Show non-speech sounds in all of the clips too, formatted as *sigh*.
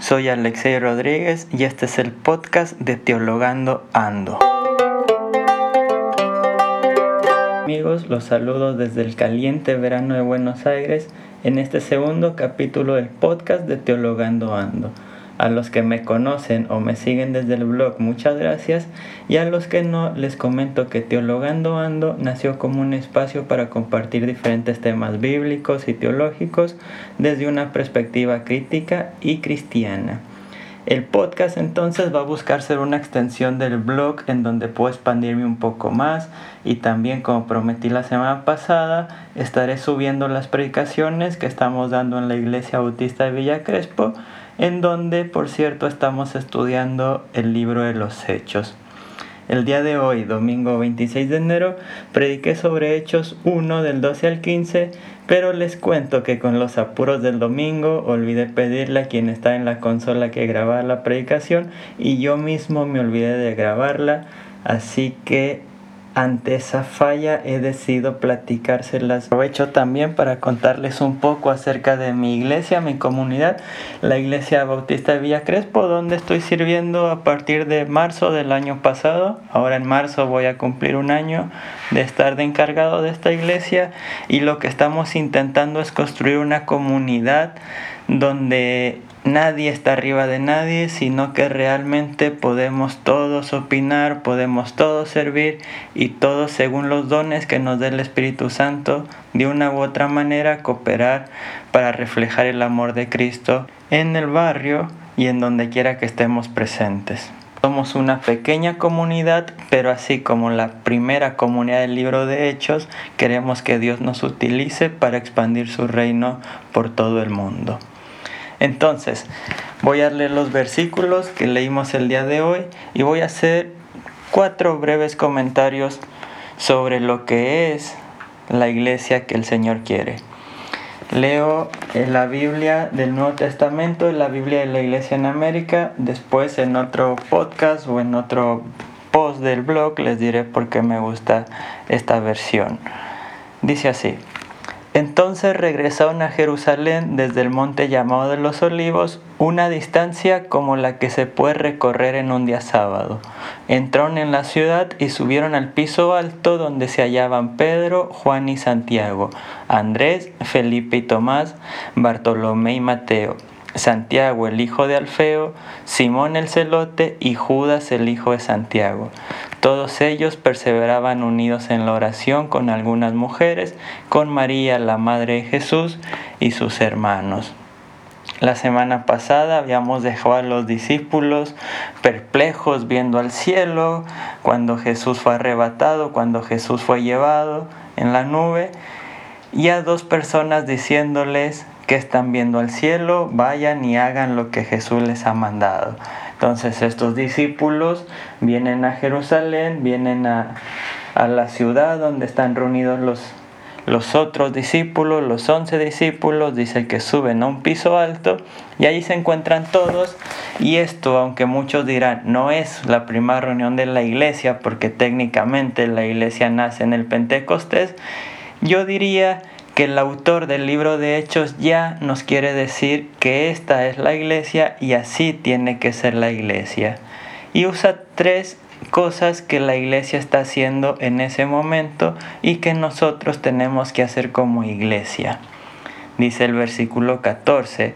Soy Alexei Rodríguez y este es el podcast de Teologando Ando. Amigos, los saludo desde el caliente verano de Buenos Aires en este segundo capítulo del podcast de Teologando Ando. A los que me conocen o me siguen desde el blog, muchas gracias. Y a los que no, les comento que Teologando Ando nació como un espacio para compartir diferentes temas bíblicos y teológicos desde una perspectiva crítica y cristiana. El podcast entonces va a buscar ser una extensión del blog en donde puedo expandirme un poco más y también como prometí la semana pasada estaré subiendo las predicaciones que estamos dando en la Iglesia Bautista de Villa Crespo en donde, por cierto, estamos estudiando el libro de los Hechos. El día de hoy, domingo 26 de enero, prediqué sobre Hechos 1 del 12 al 15, pero les cuento que con los apuros del domingo olvidé pedirle a quien está en la consola que grabara la predicación y yo mismo me olvidé de grabarla, así que ante esa falla he decidido platicárselas. Aprovecho también para contarles un poco acerca de mi iglesia, mi comunidad, la iglesia bautista de Villa Crespo, donde estoy sirviendo a partir de marzo del año pasado. Ahora en marzo voy a cumplir un año de estar de encargado de esta iglesia y lo que estamos intentando es construir una comunidad donde nadie está arriba de nadie, sino que realmente podemos todos opinar, podemos todos servir y todos según los dones que nos dé el Espíritu Santo, de una u otra manera cooperar para reflejar el amor de Cristo en el barrio y en donde quiera que estemos presentes. Somos una pequeña comunidad, pero así como la primera comunidad del libro de Hechos, queremos que Dios nos utilice para expandir su reino por todo el mundo. Entonces, voy a leer los versículos que leímos el día de hoy y voy a hacer cuatro breves comentarios sobre lo que es la iglesia que el Señor quiere. Leo en la Biblia del Nuevo Testamento, la Biblia de la Iglesia en América, después en otro podcast o en otro post del blog les diré por qué me gusta esta versión. Dice así, entonces regresaron a Jerusalén desde el monte llamado de los olivos, una distancia como la que se puede recorrer en un día sábado. Entraron en la ciudad y subieron al piso alto donde se hallaban Pedro, Juan y Santiago, Andrés, Felipe y Tomás, Bartolomé y Mateo Santiago el hijo de Alfeo, Simón el celote y Judas el hijo de Santiago. Todos ellos perseveraban unidos en la oración con algunas mujeres, con María la Madre de Jesús y sus hermanos. La semana pasada habíamos dejado a los discípulos perplejos viendo al cielo cuando Jesús fue arrebatado, cuando Jesús fue llevado en la nube, y a dos personas diciéndoles, que están viendo al cielo, vayan y hagan lo que Jesús les ha mandado. Entonces estos discípulos vienen a Jerusalén, vienen a, la ciudad donde están reunidos los, los otros discípulos, los once discípulos, dice que suben a un piso alto y ahí se encuentran todos y esto, aunque muchos dirán, no es la primera reunión de la iglesia porque técnicamente la iglesia nace en el Pentecostés, yo diría que el autor del libro de Hechos ya nos quiere decir que esta es la iglesia y así tiene que ser la iglesia. Y usa tres cosas que la iglesia está haciendo en ese momento y que nosotros tenemos que hacer como iglesia. Dice el versículo 14,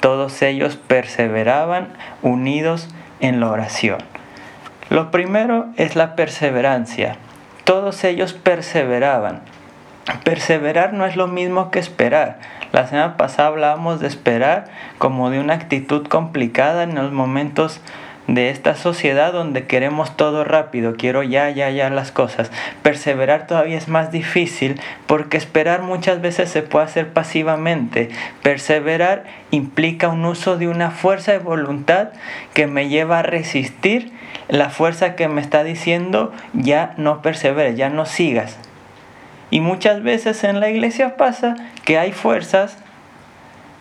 todos ellos perseveraban unidos en la oración. Lo primero es la perseverancia. Todos ellos perseveraban. Perseverar no es lo mismo que esperar. La semana pasada hablábamos de esperar como de una actitud complicada en los momentos de esta sociedad donde queremos todo rápido, quiero ya, ya, ya las cosas. Perseverar todavía es más difícil porque esperar muchas veces se puede hacer pasivamente. Perseverar implica un uso de una fuerza de voluntad que me lleva a resistir la fuerza que me está diciendo ya no perseveres, ya no sigas. Y muchas veces en la iglesia pasa que hay fuerzas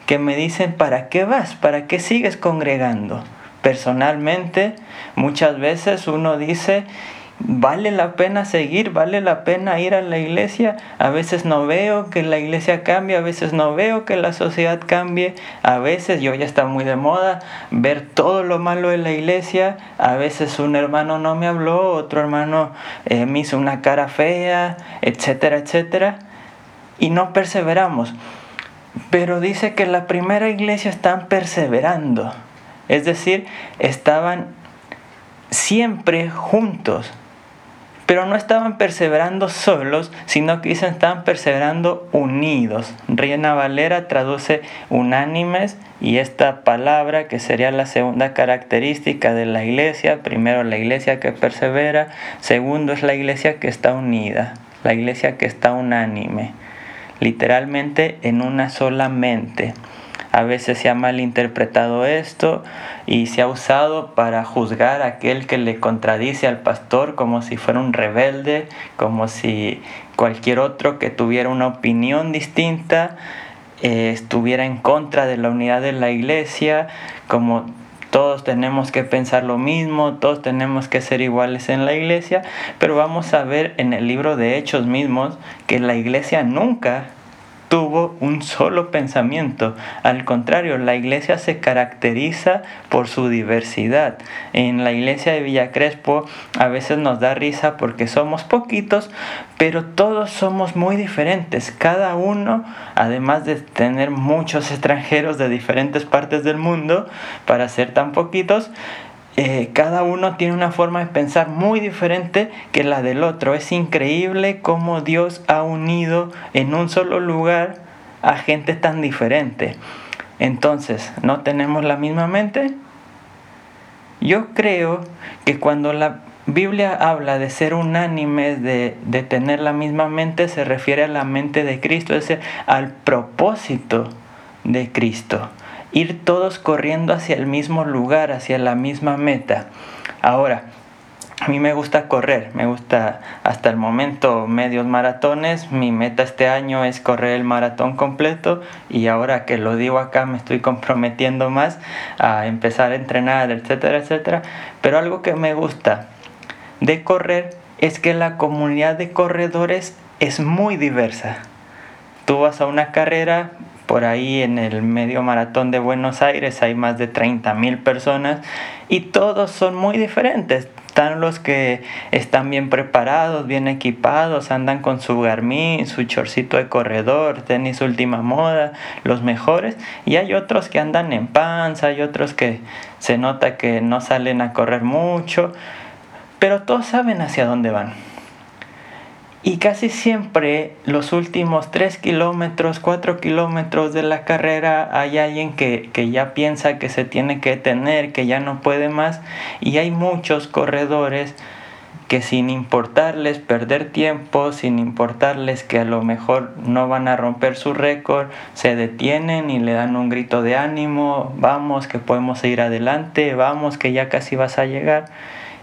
que me dicen, ¿para qué vas? ¿Para qué sigues congregando? Personalmente, muchas veces uno dice, vale la pena seguir, vale la pena ir a la iglesia. A veces no veo que la iglesia cambie, a veces no veo que la sociedad cambie, a veces yo ya está muy de moda ver todo lo malo de la iglesia, a veces un hermano no me habló, otro hermano eh, me hizo una cara fea, etcétera, etcétera, y no perseveramos. Pero dice que la primera iglesia están perseverando, es decir, estaban siempre juntos pero no estaban perseverando solos, sino que estaban perseverando unidos. Reina Valera traduce unánimes y esta palabra que sería la segunda característica de la iglesia, primero la iglesia que persevera, segundo es la iglesia que está unida, la iglesia que está unánime, literalmente en una sola mente. A veces se ha malinterpretado esto y se ha usado para juzgar a aquel que le contradice al pastor como si fuera un rebelde, como si cualquier otro que tuviera una opinión distinta eh, estuviera en contra de la unidad de la iglesia, como todos tenemos que pensar lo mismo, todos tenemos que ser iguales en la iglesia, pero vamos a ver en el libro de Hechos mismos que la iglesia nunca tuvo un solo pensamiento. Al contrario, la iglesia se caracteriza por su diversidad. En la iglesia de Villa Crespo a veces nos da risa porque somos poquitos, pero todos somos muy diferentes. Cada uno, además de tener muchos extranjeros de diferentes partes del mundo, para ser tan poquitos, eh, cada uno tiene una forma de pensar muy diferente que la del otro. Es increíble cómo Dios ha unido en un solo lugar a gente tan diferente. Entonces, ¿no tenemos la misma mente? Yo creo que cuando la Biblia habla de ser unánimes, de, de tener la misma mente, se refiere a la mente de Cristo, es decir, al propósito de Cristo ir todos corriendo hacia el mismo lugar, hacia la misma meta. Ahora, a mí me gusta correr, me gusta hasta el momento medios maratones. Mi meta este año es correr el maratón completo y ahora que lo digo acá me estoy comprometiendo más a empezar a entrenar, etcétera, etcétera. Pero algo que me gusta de correr es que la comunidad de corredores es muy diversa. Tú vas a una carrera, por ahí en el medio maratón de Buenos Aires hay más de 30 mil personas y todos son muy diferentes. Están los que están bien preparados, bien equipados, andan con su Garmin, su chorcito de corredor, tenis última moda, los mejores. Y hay otros que andan en panza, hay otros que se nota que no salen a correr mucho, pero todos saben hacia dónde van. Y casi siempre los últimos 3 kilómetros, 4 kilómetros de la carrera hay alguien que, que, ya piensa que se tiene que detener, que ya no puede más. Y hay muchos corredores que sin importarles perder tiempo, sin importarles que a lo mejor no van a romper su récord, se detienen y le dan un grito de ánimo, vamos que podemos ir adelante, vamos que ya casi vas a llegar.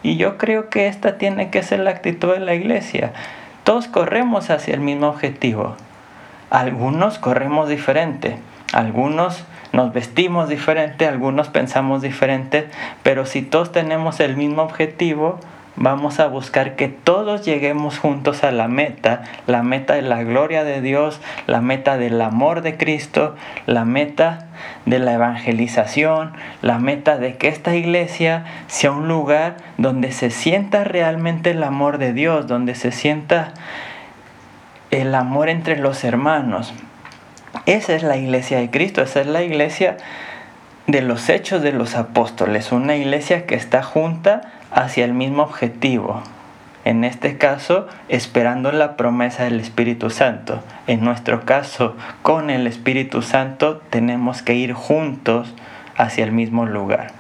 Y yo creo que esta tiene que ser la actitud de la iglesia todos corremos hacia el mismo objetivo. Algunos corremos diferente, algunos nos vestimos diferente, algunos pensamos diferente, pero si todos tenemos el mismo objetivo, vamos a buscar que todos lleguemos juntos a la meta, la meta de la gloria de Dios, la meta del amor de Cristo, la meta de la evangelización, la meta de que esta iglesia sea un lugar donde se sienta realmente el amor de Dios, donde se sienta el amor entre los hermanos. Esa es la iglesia de Cristo, esa es la iglesia de los hechos de los apóstoles, una iglesia que está junta hacia el mismo objetivo. En este caso, esperando la promesa del Espíritu Santo. En nuestro caso, con el Espíritu Santo, tenemos que ir juntos hacia el mismo lugar.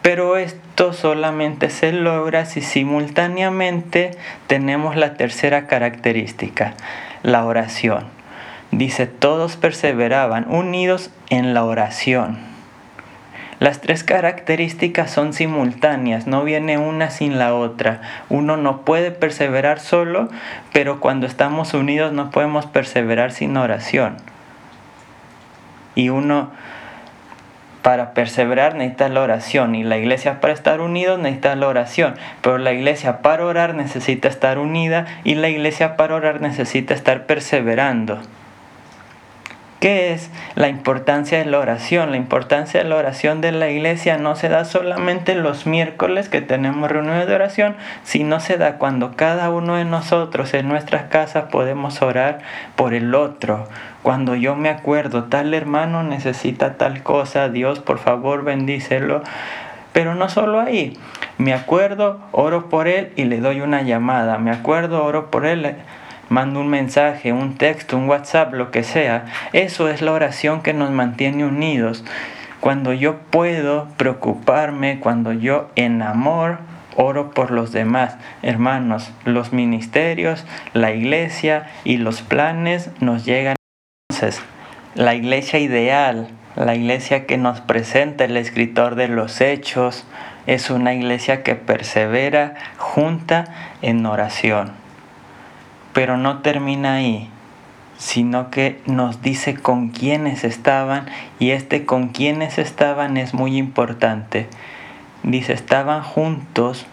Pero esto solamente se logra si simultáneamente tenemos la tercera característica, la oración. Dice, todos perseveraban unidos en la oración. Las tres características son simultáneas, no viene una sin la otra. Uno no puede perseverar solo, pero cuando estamos unidos no podemos perseverar sin oración. Y uno para perseverar necesita la oración y la iglesia para estar unidos necesita la oración, pero la iglesia para orar necesita estar unida y la iglesia para orar necesita estar perseverando. ¿Qué es la importancia de la oración? La importancia de la oración de la iglesia no se da solamente los miércoles que tenemos reuniones de oración, sino se da cuando cada uno de nosotros en nuestras casas podemos orar por el otro. Cuando yo me acuerdo, tal hermano necesita tal cosa, Dios por favor bendícelo. Pero no solo ahí, me acuerdo, oro por él y le doy una llamada, me acuerdo, oro por él mando un mensaje, un texto, un WhatsApp, lo que sea. Eso es la oración que nos mantiene unidos. Cuando yo puedo preocuparme, cuando yo en amor oro por los demás. Hermanos, los ministerios, la iglesia y los planes nos llegan. Entonces, la iglesia ideal, la iglesia que nos presenta el escritor de los hechos, es una iglesia que persevera junta en oración pero no termina ahí, sino que nos dice con quiénes estaban y este con quiénes estaban es muy importante. Dice, estaban juntos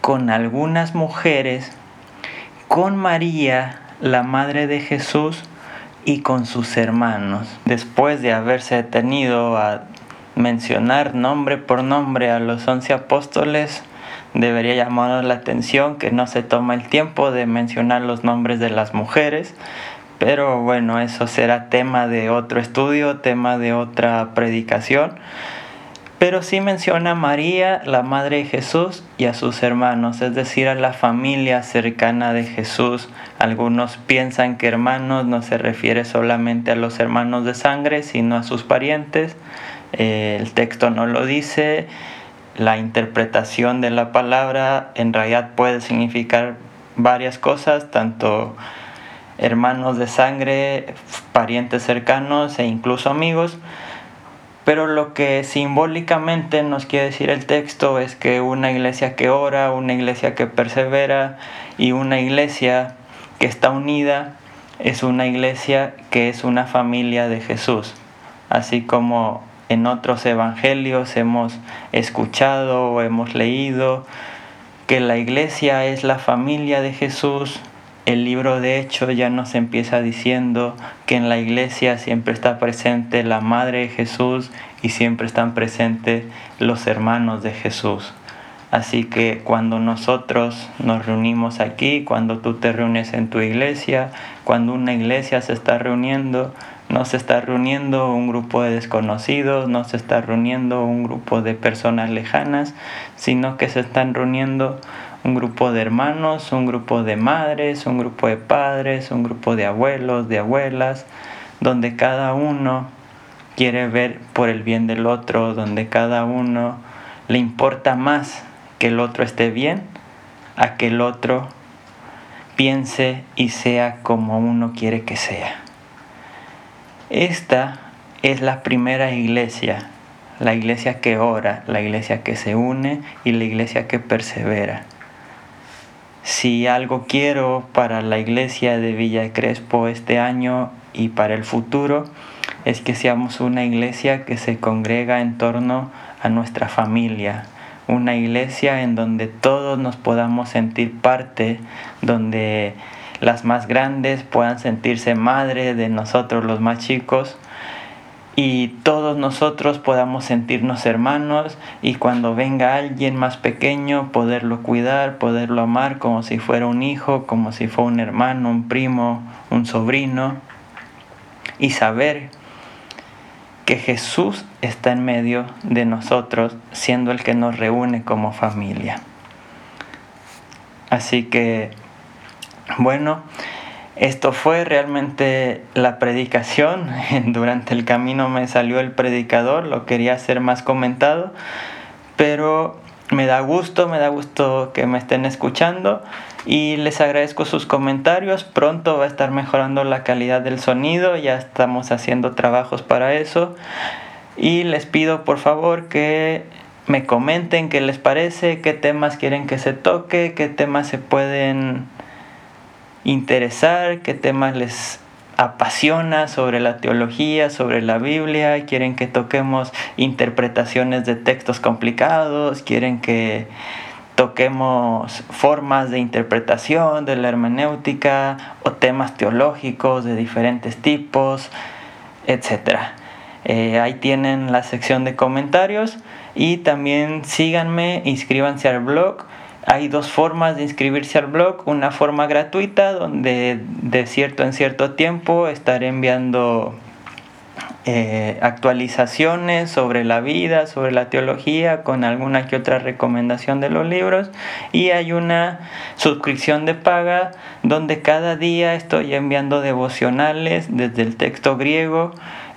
con algunas mujeres, con María, la madre de Jesús, y con sus hermanos. Después de haberse detenido a mencionar nombre por nombre a los once apóstoles, debería llamarnos la atención que no se toma el tiempo de mencionar los nombres de las mujeres, pero bueno, eso será tema de otro estudio, tema de otra predicación. Pero sí menciona a María, la Madre de Jesús, y a sus hermanos, es decir, a la familia cercana de Jesús. Algunos piensan que hermanos no se refiere solamente a los hermanos de sangre, sino a sus parientes. Eh, el texto no lo dice la interpretación de la palabra en realidad puede significar varias cosas, tanto hermanos de sangre, parientes cercanos e incluso amigos. Pero lo que simbólicamente nos quiere decir el texto es que una iglesia que ora, una iglesia que persevera y una iglesia que está unida es una iglesia que es una familia de Jesús. Así como en otros evangelios hemos escuchado o hemos leído que la iglesia es la familia de Jesús. El libro de Hechos ya nos empieza diciendo que en la iglesia siempre está presente la Madre de Jesús y siempre están presentes los hermanos de Jesús. Así que cuando nosotros nos reunimos aquí, cuando tú te reúnes en tu iglesia, cuando una iglesia se está reuniendo, no se está reuniendo un grupo de desconocidos, no se está reuniendo un grupo de personas lejanas, sino que se están reuniendo un grupo de hermanos, un grupo de madres, un grupo de padres, un grupo de abuelos, de abuelas, donde cada uno quiere ver por el bien del otro, donde cada uno le importa más que el otro esté bien a que el otro piense y sea como uno quiere que sea. Esta es la primera iglesia, la iglesia que ora, la iglesia que se une y la iglesia que persevera. Si algo quiero para la iglesia de Villa Crespo este año y para el futuro, es que seamos una iglesia que se congrega en torno a nuestra familia, una iglesia en donde todos nos podamos sentir parte, donde las más grandes puedan sentirse madre de nosotros los más chicos y todos nosotros podamos sentirnos hermanos y cuando venga alguien más pequeño poderlo cuidar, poderlo amar como si fuera un hijo, como si fuera un hermano, un primo, un sobrino y saber que Jesús está en medio de nosotros siendo el que nos reúne como familia. Así que bueno, esto fue realmente la predicación. *laughs* Durante el camino me salió el predicador, lo quería hacer más comentado, pero me da gusto, me da gusto que me estén escuchando y les agradezco sus comentarios. Pronto va a estar mejorando la calidad del sonido, ya estamos haciendo trabajos para eso. Y les pido por favor que me comenten qué les parece, qué temas quieren que se toque, qué temas se pueden interesar, qué temas les apasiona sobre la teología, sobre la Biblia, quieren que toquemos interpretaciones de textos complicados, quieren que toquemos formas de interpretación de la hermenéutica o temas teológicos de diferentes tipos, etc. Eh, ahí tienen la sección de comentarios y también síganme, inscríbanse al blog hay dos formas de inscribirse al blog. Una forma gratuita donde de cierto en cierto tiempo estaré enviando eh, actualizaciones sobre la vida, sobre la teología, con alguna que otra recomendación de los libros. Y hay una suscripción de paga donde cada día estoy enviando devocionales desde el texto griego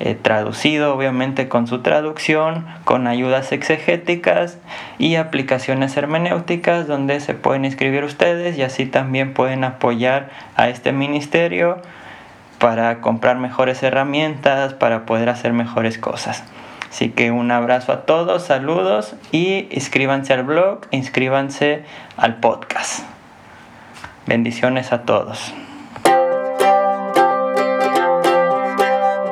eh, traducido obviamente con su traducción, con ayudas exegéticas y aplicaciones hermenéuticas donde se pueden inscribir ustedes y así también pueden apoyar a este ministerio para comprar mejores herramientas, para poder hacer mejores cosas. Así que un abrazo a todos, saludos y inscríbanse al blog, inscríbanse al podcast. Bendiciones a todos.